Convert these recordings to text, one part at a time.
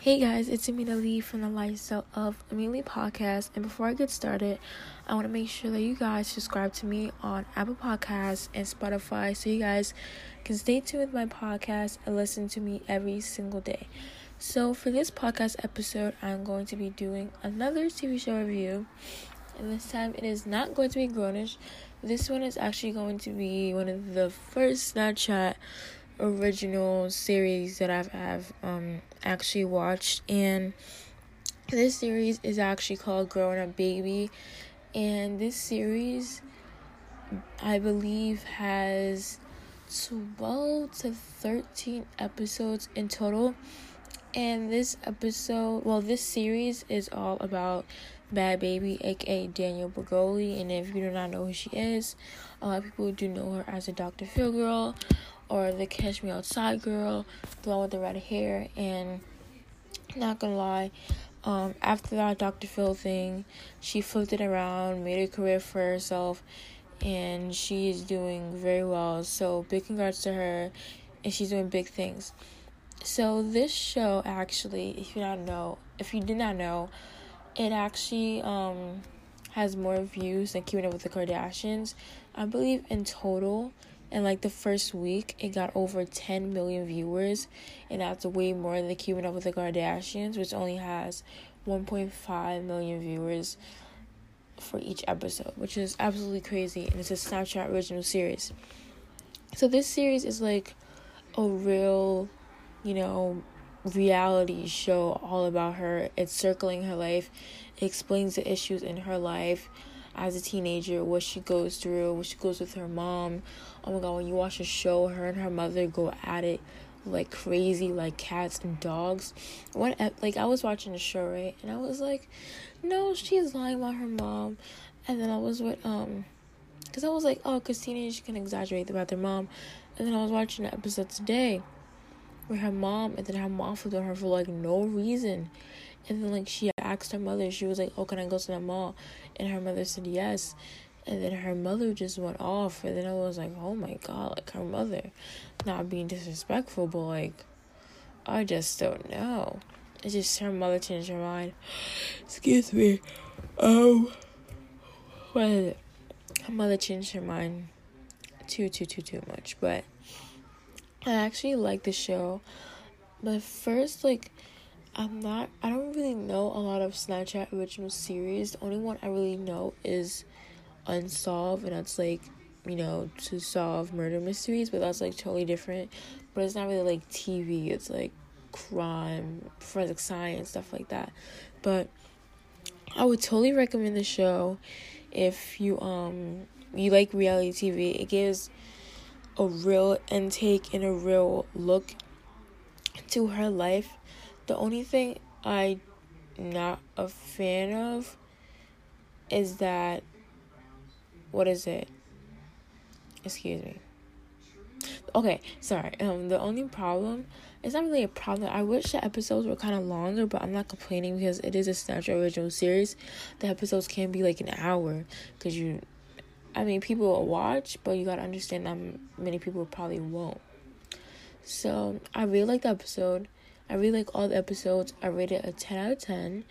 Hey guys, it's Amina Lee from the Lifestyle of Amelia podcast. And before I get started, I want to make sure that you guys subscribe to me on Apple Podcasts and Spotify so you guys can stay tuned with my podcast and listen to me every single day. So, for this podcast episode, I'm going to be doing another TV show review. And this time it is not going to be Grownish. This one is actually going to be one of the first Snapchat original series that I've have um actually watched. And this series is actually called Growing Up Bhabie. And this series I believe has 12 to 13 episodes in total. And this episode well this series is all about Bhad Bhabie, aka Danielle Bregoli and if you do not know who she is a lot of people do know her as a Dr. Phil girl or the Catch Me Outside girl, the one with the red hair. And not gonna lie, um, after that Dr. Phil thing, she flipped it around, made a career for herself, and she is doing very well. So big congrats to her, and she's doing big things. So this show actually, if you not know, if you did not know, it actually um has more views than Keeping Up with the Kardashians. I believe in total in like the first week it got over 10 million viewers and that's way more than the keeping up with the kardashians which only has 1.5 million viewers for each episode which is absolutely crazy and it's a snapchat original series. So this series is like a real you know reality show all about her. It's circling her life. It explains the issues in her life as a teenager, what she goes through, what she goes with her mom. Oh my god, when you watch a show, her and her mother go at it like crazy, like cats and dogs. What like I was watching the show right, and I was like, no, she's lying about her mom. And then I was with um, cause I was like, oh, cause teenagers can exaggerate about their mom. And then I was watching the episode today, where her mom and then her mom flipped on her for like no reason. And then like she asked her mother, she was like, "Oh, can I go to the mall?" And her mother said yes. And then her mother just went off, and then I was like, "Oh my god!" Like her mother, not being disrespectful, but like, I just don't know. It's just her mother changed her mind. Excuse me. Oh. Is it? Her mother changed her mind too, too, too, too much. But I actually like the show. But first, like, I'm not I don't really know a lot of Snapchat original series. The only one I really know is Unsolved and that's like, you know, to solve murder mysteries, but that's like totally different. But it's not really like TV, it's like crime, forensic science, stuff like that. But I would totally recommend the show if you um you like reality TV. It gives a real intake and a real look to her life the only thing I'm not a fan of is that what is it? Excuse me. Okay, sorry. Um the only problem it's not really a problem. I wish the episodes were kind of longer, but I'm not complaining because it is a Snapchat original series. The episodes can be like an hour because you, I mean, people will watch, but you gotta understand that many people probably won't. So I really like the episode. I really like all the episodes. I rate it a 10 out of 10.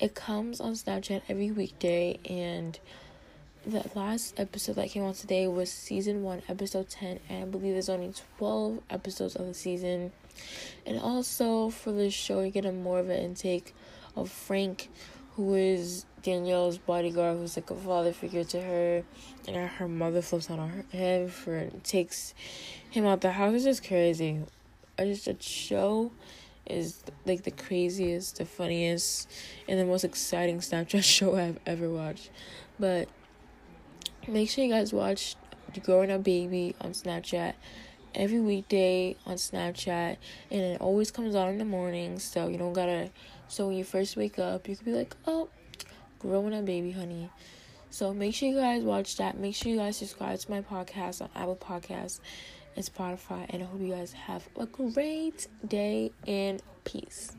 It comes on Snapchat every weekday, and the last episode that came out today was season 1, episode 10, and I believe there's only 12 episodes of the season. And also, for this show, you get a more of an intake of Frank, who is Danielle's bodyguard, who's like a father figure to her, and her mother flips out on her him for takes him out the house. It's just crazy. I just a show is like the craziest, the funniest, and the most exciting Snapchat show I've ever watched. But make sure you guys watch Growing Up Bhabie on Snapchat every weekday on Snapchat, and it always comes on in the morning, so you don't gotta. So when you first wake up, you could be like, "Oh, Growing Up Bhabie, honey." So make sure you guys watch that. Make sure you guys subscribe to my podcast on Apple Podcasts and Spotify. And I hope you guys have a great day and peace.